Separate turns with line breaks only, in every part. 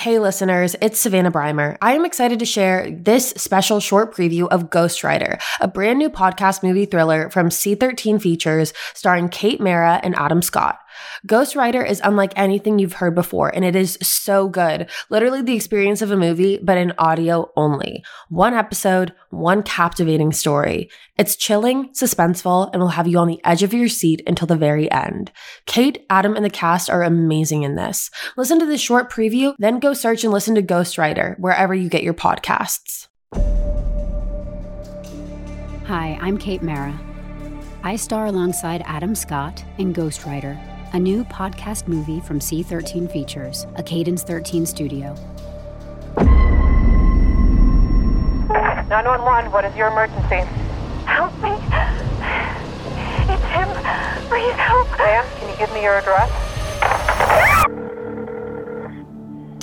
Hey, listeners, it's Savannah Breimer. I am excited to share this special short preview of Ghostwriter, a brand new podcast movie thriller from C13 Features starring Kate Mara and Adam Scott. Ghostwriter is unlike anything you've heard before, and it is so good. Literally the experience of a movie, but in audio only. One episode, one captivating story. It's chilling, suspenseful, and will have you on the edge of your seat until the very end. Kate, Adam, and the cast are amazing in this. Listen to this short preview, then go search and listen to Ghostwriter wherever you get your podcasts.
Hi, I'm Kate Mara. I star alongside Adam Scott in Ghostwriter a new podcast movie from C13 Features, a Cadence 13 studio.
911, what is your emergency?
Help me. It's him. Please help.
Ma'am, can you give me your address?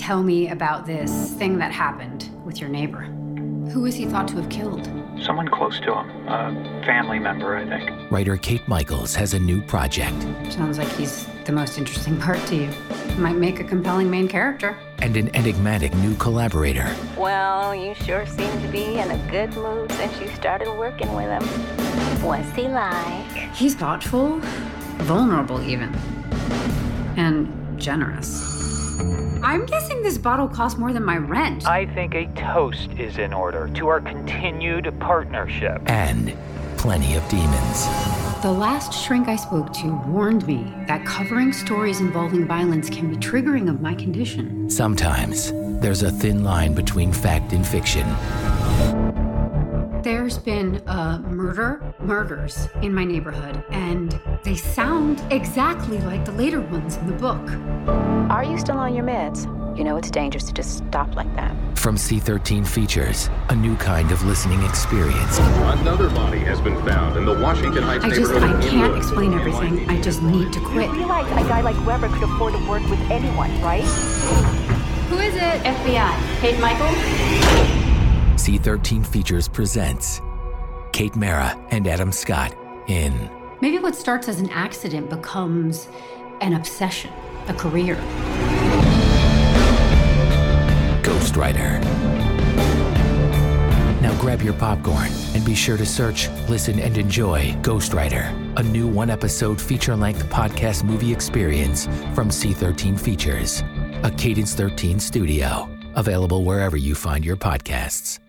Tell me about this thing that happened with your neighbor. Who is he thought to have killed?
Someone close to him. A family member, I think.
Writer Kate Michaels has a new project.
Sounds like he's the most interesting part to you. Might make a compelling main character.
And an enigmatic new collaborator.
Well, you sure seem to be in a good mood since you started working with him. What's he like?
He's thoughtful, vulnerable, even, and generous. I'm guessing this bottle costs more than my rent.
I think a toast is in order to our continued partnership.
And plenty of demons.
The last shrink I spoke to warned me that covering stories involving violence can be triggering of my condition.
Sometimes there's a thin line between fact and fiction.
There's been a murder, murders in my neighborhood, and they sound exactly like the later ones in the book.
Are you still on your meds? You know it's dangerous to just stop like that.
From C13 Features, a new kind of listening experience.
Another body has been found in the Washington Heights
I just. I can't explain everything. I just need to quit.
You realize a guy like Weber could afford to work with anyone, right?
Who is it? FBI. Kate Michael?
C13 Features presents Kate Mara and Adam Scott in
Maybe what starts as an accident becomes an obsession, a career.
Ghostwriter. Now grab your popcorn and be sure to search, listen, and enjoy Ghostwriter, a new one episode feature length podcast movie experience from C13 Features, a Cadence 13 studio. Available wherever you find your podcasts.